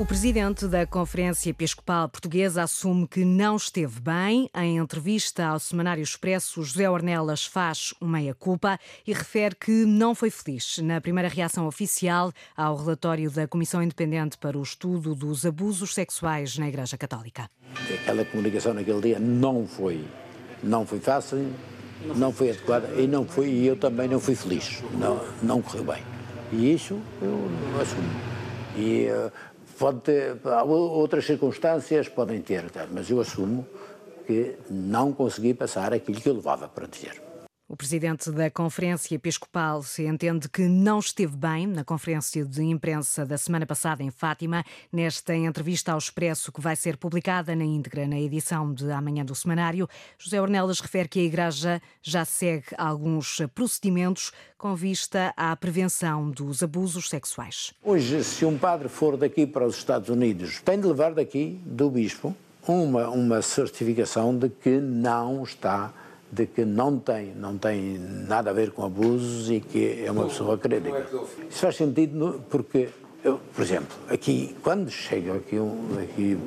O presidente da Conferência Episcopal Portuguesa assume que não esteve bem. Em entrevista ao Semanário Expresso, José Ornelas faz uma meia-culpa e refere que não foi feliz na primeira reação oficial ao relatório da Comissão Independente para o Estudo dos Abusos Sexuais na Igreja Católica. Aquela comunicação naquele dia não foi, não foi fácil, não foi adequada e não foi, e eu também não fui feliz. Não, não correu bem. E isso eu assumo. E uh, Pode ter, outras circunstâncias podem ter, mas eu assumo que não consegui passar aquilo que eu levava para dizer. O presidente da Conferência Episcopal se entende que não esteve bem na conferência de imprensa da semana passada em Fátima. Nesta entrevista ao Expresso, que vai ser publicada na íntegra na edição de amanhã do semanário, José Ornelas refere que a Igreja já segue alguns procedimentos com vista à prevenção dos abusos sexuais. Hoje, se um padre for daqui para os Estados Unidos, tem de levar daqui, do bispo, uma, uma certificação de que não está de que não tem, não tem nada a ver com abusos e que é uma pessoa crítica. Isso faz sentido porque, eu, por exemplo, aqui, quando chega aqui, aqui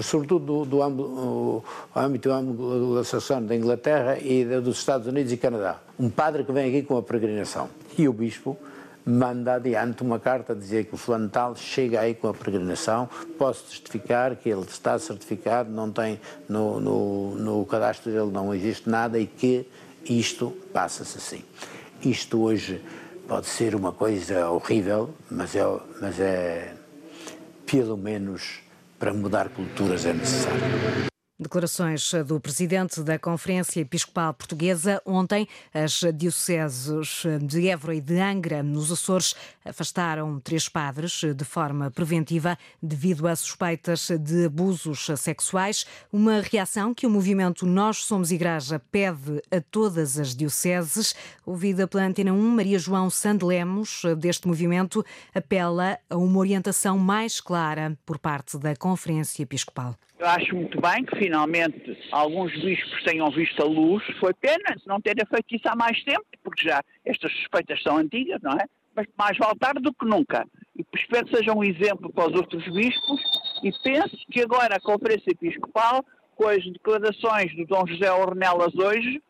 sobretudo do, do âmbito, âmbito anglo-saxão da Inglaterra e dos Estados Unidos e Canadá, um padre que vem aqui com a peregrinação. E o bispo manda adiante uma carta a dizer que o fulano tal chega aí com a peregrinação, posso testificar que ele está certificado, não tem no, no, no cadastro dele não existe nada e que isto passa-se assim. Isto hoje pode ser uma coisa horrível, mas é, mas é pelo menos para mudar culturas é necessário. Declarações do presidente da Conferência Episcopal Portuguesa. Ontem, as dioceses de Évora e de Angra, nos Açores, afastaram três padres de forma preventiva devido a suspeitas de abusos sexuais. Uma reação que o movimento Nós Somos Igreja pede a todas as dioceses. Ouvida pela Antena 1, Maria João Sandelemos, deste movimento, apela a uma orientação mais clara por parte da Conferência Episcopal. Eu acho muito bem que finalmente alguns bispos tenham visto a luz. Foi pena não terem feito isso há mais tempo, porque já estas suspeitas são antigas, não é? Mas mais vale tarde do que nunca. E espero que seja um exemplo para os outros bispos e penso que agora a Conferência Episcopal, com as declarações do Dom José Ornelas hoje,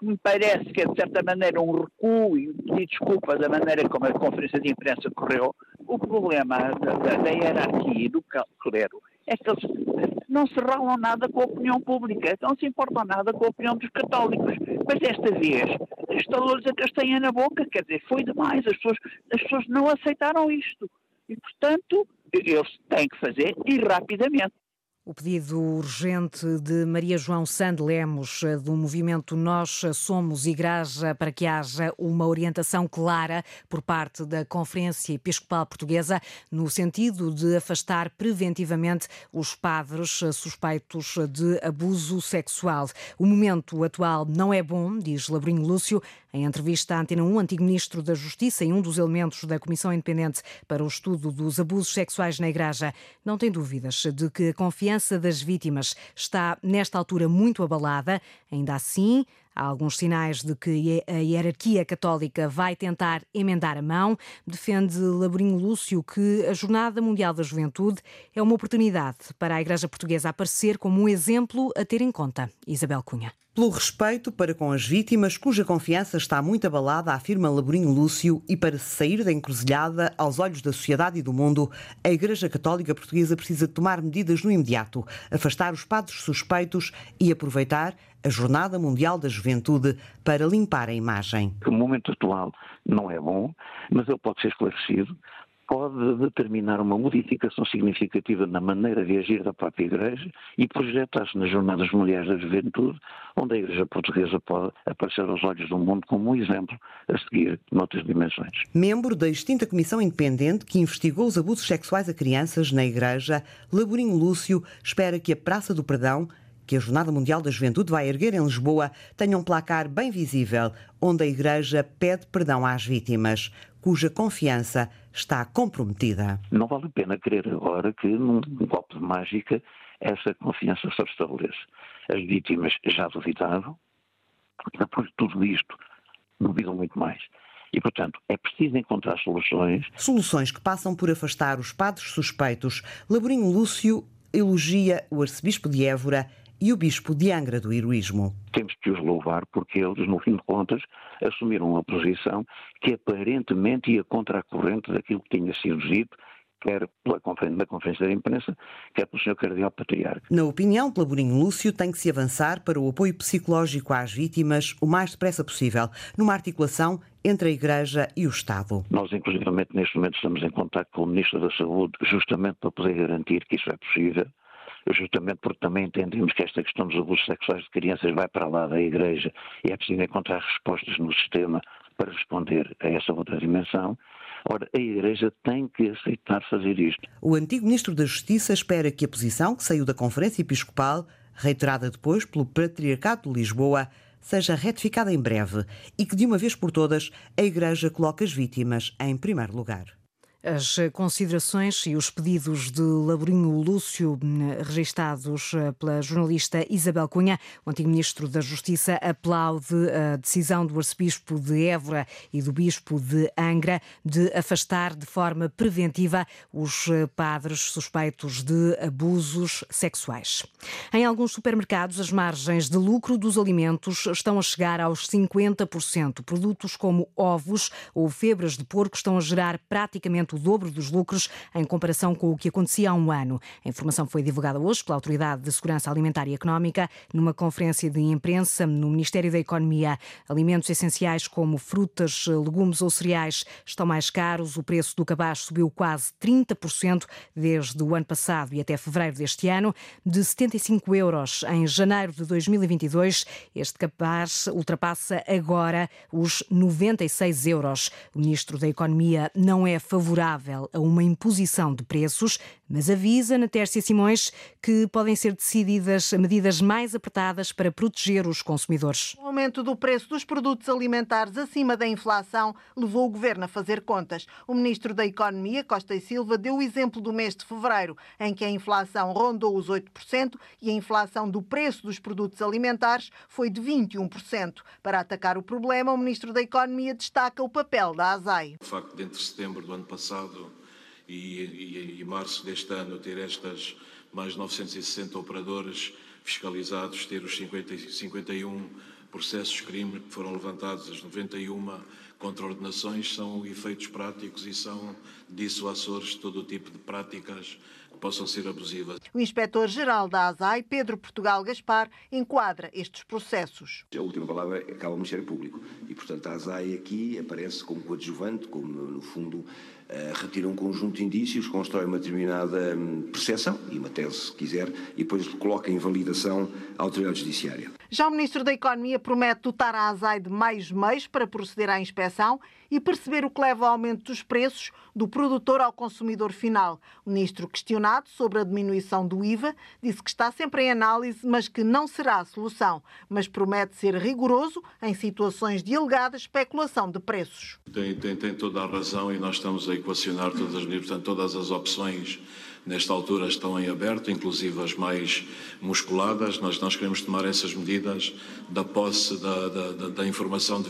me parece que é de certa maneira um recuo e pedir desculpa da maneira como a conferência de imprensa correu, o problema da, da, da hierarquia e do clero é que eles não se ralam nada com a opinião pública, não se importam nada com a opinião dos católicos. Mas desta vez instalou-lhes a castanha na boca, quer dizer, foi demais, as pessoas, as pessoas não aceitaram isto. E, portanto, eles têm que fazer e rapidamente. O pedido urgente de Maria João Sand Lemos, eh, do movimento Nós Somos Igreja, para que haja uma orientação clara por parte da Conferência Episcopal Portuguesa, no sentido de afastar preventivamente os padres suspeitos de abuso sexual. O momento atual não é bom, diz Labrinho Lúcio, em entrevista à Antena 1, antigo ministro da Justiça e um dos elementos da Comissão Independente para o Estudo dos Abusos Sexuais na Igreja, não tem dúvidas de que a confiança das vítimas está, nesta altura, muito abalada. Ainda assim, Há alguns sinais de que a hierarquia católica vai tentar emendar a mão. Defende Laborinho Lúcio que a Jornada Mundial da Juventude é uma oportunidade para a Igreja Portuguesa aparecer como um exemplo a ter em conta. Isabel Cunha. Pelo respeito para com as vítimas, cuja confiança está muito abalada, afirma Laborinho Lúcio, e para sair da encruzilhada aos olhos da sociedade e do mundo, a Igreja Católica Portuguesa precisa tomar medidas no imediato, afastar os padres suspeitos e aproveitar a Jornada Mundial da Juventude para limpar a imagem. O momento atual não é bom, mas ele pode ser esclarecido, pode determinar uma modificação significativa na maneira de agir da própria Igreja e projetar-se nas Jornadas Mundiais da Juventude, onde a Igreja Portuguesa pode aparecer aos olhos do mundo como um exemplo a seguir noutras dimensões. Membro da extinta Comissão Independente que investigou os abusos sexuais a crianças na Igreja, Laborinho Lúcio espera que a Praça do Perdão que a Jornada Mundial da Juventude vai erguer em Lisboa tenha um placar bem visível, onde a Igreja pede perdão às vítimas, cuja confiança está comprometida. Não vale a pena querer agora que, num golpe de mágica, essa confiança se restabeleça. As vítimas já duvidaram, depois de tudo isto, duvidam muito mais. E, portanto, é preciso encontrar soluções. Soluções que passam por afastar os padres suspeitos. Laborinho Lúcio elogia o arcebispo de Évora e o bispo de Angra do Heroísmo. Temos que os louvar porque eles, no fim de contas, assumiram uma posição que aparentemente ia contra a corrente daquilo que tinha sido dito quer pela conferência, na conferência da imprensa, quer pelo Sr. Cardeal Patriarca. Na opinião de Laborinho Lúcio, tem que se avançar para o apoio psicológico às vítimas o mais depressa possível, numa articulação entre a Igreja e o Estado. Nós, inclusivamente, neste momento estamos em contato com o Ministro da Saúde, justamente para poder garantir que isso é possível justamente porque também entendemos que esta questão dos abusos sexuais de crianças vai para lá da Igreja e é preciso encontrar respostas no sistema para responder a essa outra dimensão. Ora, a Igreja tem que aceitar fazer isto. O antigo Ministro da Justiça espera que a posição que saiu da Conferência Episcopal, reiterada depois pelo Patriarcado de Lisboa, seja retificada em breve e que, de uma vez por todas, a Igreja coloque as vítimas em primeiro lugar. As considerações e os pedidos de Laborinho Lúcio, registados eh, pela jornalista Isabel Cunha, o antigo ministro da Justiça, aplaude a decisão do arcebispo de Évora e do bispo de Angra de afastar de forma preventiva os eh, padres suspeitos de abusos sexuais. Em alguns supermercados, as margens de lucro dos alimentos estão a chegar aos 50%. Produtos como ovos ou febras de porco estão a gerar praticamente o dobro dos lucros em comparação com o que acontecia há um ano. A informação foi divulgada hoje pela Autoridade de Segurança Alimentar e Económica numa conferência de imprensa no Ministério da Economia. Alimentos essenciais como frutas, legumes ou cereais estão mais caros. O preço do cabaz subiu quase 30% desde o ano passado e até fevereiro deste ano, de 75 euros em janeiro de 2022. Este cabaz ultrapassa agora os 96 euros. O Ministro da Economia não é favorável favorável a uma imposição de preços, mas avisa na Tércia Simões que podem ser decididas medidas mais apertadas para proteger os consumidores. O aumento do preço dos produtos alimentares acima da inflação levou o governo a fazer contas. O ministro da Economia, Costa e Silva, deu o exemplo do mês de fevereiro, em que a inflação rondou os 8% e a inflação do preço dos produtos alimentares foi de 21%. Para atacar o problema, o ministro da Economia destaca o papel da ASAI. O facto de entre setembro do ano passado passado e, e, e março deste ano ter estas mais 960 operadores fiscalizados, ter os 50, 51 processos de crime que foram levantados, as 91 contraordenações, são efeitos práticos e são dissuasores de todo o tipo de práticas possam ser abusivas. O inspetor-geral da ASAI, Pedro Portugal Gaspar, enquadra estes processos. A última palavra acaba o Ministério Público e, portanto, a ASAI aqui aparece como coadjuvante, como, no fundo, uh, retira um conjunto de indícios, constrói uma determinada um, percepção e uma tese, se quiser, e depois coloca em validação a autoridade judiciária. Já o Ministro da Economia promete dotar a ASAI de mais meios para proceder à inspeção e perceber o que leva ao aumento dos preços do produtor ao consumidor final. O Ministro, questionado sobre a diminuição do IVA, disse que está sempre em análise, mas que não será a solução. Mas promete ser rigoroso em situações de alegada especulação de preços. Tem, tem, tem toda a razão e nós estamos a equacionar todas as, portanto, todas as opções nesta altura estão em aberto, inclusive as mais musculadas. Nós, nós queremos tomar essas medidas da posse da, da, da informação.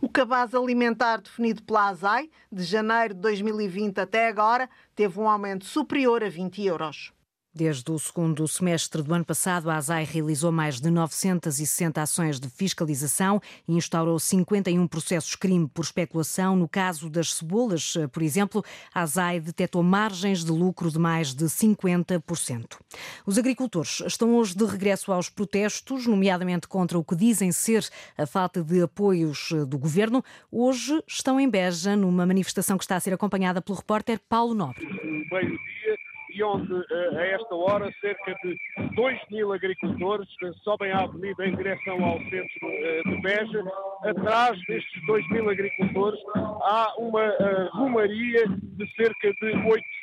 O cabaz alimentar definido pela ASAI, de janeiro de 2020 até agora, teve um aumento superior a 20 euros. Desde o segundo semestre do ano passado, a ASAI realizou mais de 960 ações de fiscalização e instaurou 51 processos crime por especulação. No caso das cebolas, por exemplo, a ASAI detectou margens de lucro de mais de 50%. Os agricultores estão hoje de regresso aos protestos, nomeadamente contra o que dizem ser a falta de apoios do governo. Hoje estão em Beja, numa manifestação que está a ser acompanhada pelo repórter Paulo Nobre. Meio dia e onde, eh, a esta hora, cerca de 2 mil agricultores sobem à avenida em direção ao centro eh, de Beja. Atrás destes 2 mil agricultores há uma eh, rumaria de cerca de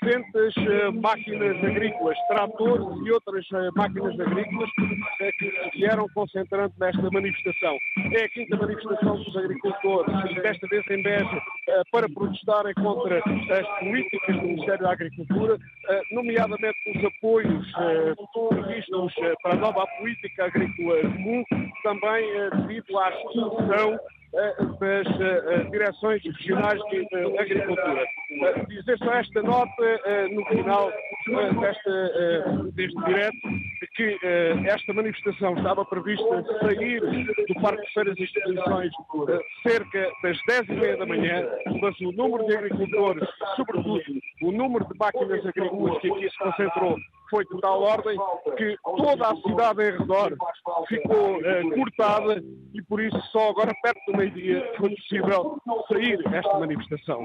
800 máquinas agrícolas, tratores e outras máquinas agrícolas que se vieram concentrando nesta manifestação. É a quinta manifestação dos agricultores, desta vez em Beja, para protestarem contra as políticas do Ministério da Agricultura, nomeadamente os apoios eh, previstos eh, para a nova política agrícola comum, também eh, devido à extinção das direções regionais de agricultura. Dizer só esta nota no final deste, deste direto que esta manifestação estava prevista sair do Parque de Feiras e Instituições cerca das 10 e meia da manhã, mas o número de agricultores, sobretudo o número de máquinas agrícolas que aqui se concentrou foi de tal ordem que toda a cidade em redor ficou uh, cortada e por isso só agora perto do meio-dia foi possível sair esta manifestação.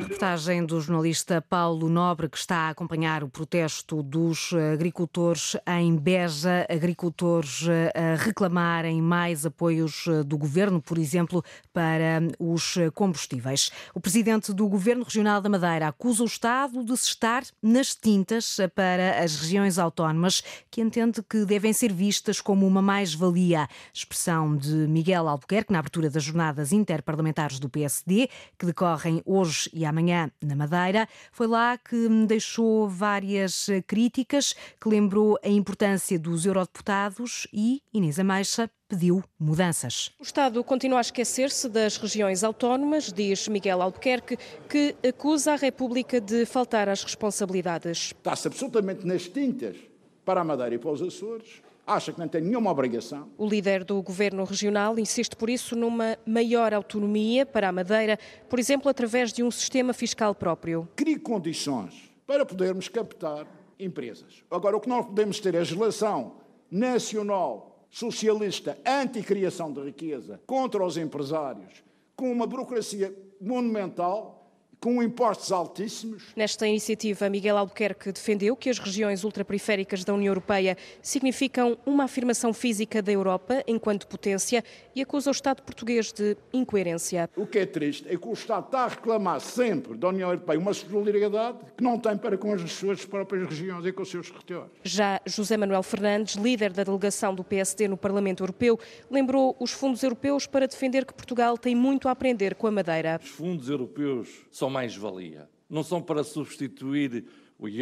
Reportagem do jornalista Paulo Nobre que está a acompanhar o protesto dos agricultores em Beja, agricultores eh, a reclamarem mais apoios eh, do governo, por exemplo, para os combustíveis. O presidente do Governo Regional da Madeira acusa o Estado de se estar nas tintas para para as regiões autónomas, que entende que devem ser vistas como uma mais-valia. Expressão de Miguel Albuquerque na abertura das jornadas interparlamentares do PSD, que decorrem hoje e amanhã na Madeira. Foi lá que deixou várias críticas, que lembrou a importância dos eurodeputados e Inês Ameixa pediu mudanças. O Estado continua a esquecer-se das regiões autónomas, diz Miguel Albuquerque, que acusa a República de faltar às responsabilidades. Está-se absolutamente nas tintas para a Madeira e para os Açores. Acha que não tem nenhuma obrigação. O líder do governo regional insiste por isso numa maior autonomia para a Madeira, por exemplo, através de um sistema fiscal próprio. Crie condições para podermos captar empresas. Agora, o que nós podemos ter é a legislação nacional socialista anti-criação de riqueza contra os empresários, com uma burocracia monumental com impostos altíssimos. Nesta iniciativa, Miguel Albuquerque defendeu que as regiões ultraperiféricas da União Europeia significam uma afirmação física da Europa enquanto potência e acusa o Estado português de incoerência. O que é triste é que o Estado está a reclamar sempre da União Europeia uma solidariedade que não tem para com as suas próprias regiões e com os seus territórios. Já José Manuel Fernandes, líder da delegação do PSD no Parlamento Europeu, lembrou os fundos europeus para defender que Portugal tem muito a aprender com a Madeira. Os fundos europeus são mais-valia. Não são para substituir,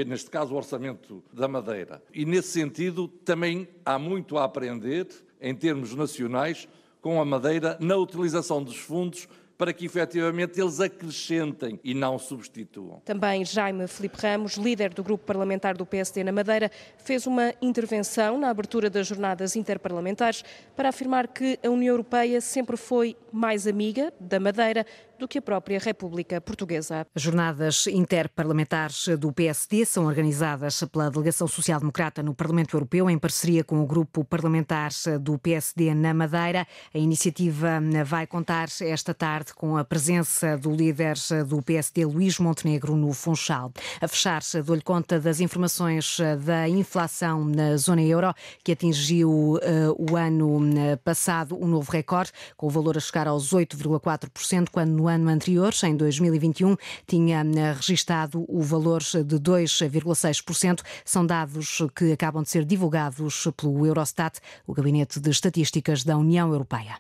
neste caso, o orçamento da Madeira. E, nesse sentido, também há muito a aprender, em termos nacionais, com a Madeira na utilização dos fundos para que efetivamente eles acrescentem e não substituam. Também Jaime Felipe Ramos, líder do grupo parlamentar do PSD na Madeira, fez uma intervenção na abertura das jornadas interparlamentares para afirmar que a União Europeia sempre foi mais amiga da Madeira do que a própria República Portuguesa. As jornadas interparlamentares do PSD são organizadas pela Delegação Social Democrata no Parlamento Europeu em parceria com o grupo parlamentar do PSD na Madeira. A iniciativa vai contar esta tarde com a presença do líder do PSD, Luís Montenegro, no Funchal. A fechar, dou-lhe conta das informações da inflação na zona euro, que atingiu uh, o ano passado um novo recorde, com o valor a chegar aos 8,4%, quando no ano anterior, em 2021, tinha eh, registado o valor de 2,6%. São dados que acabam de ser divulgados pelo Eurostat, o Gabinete de Estatísticas da União Europeia.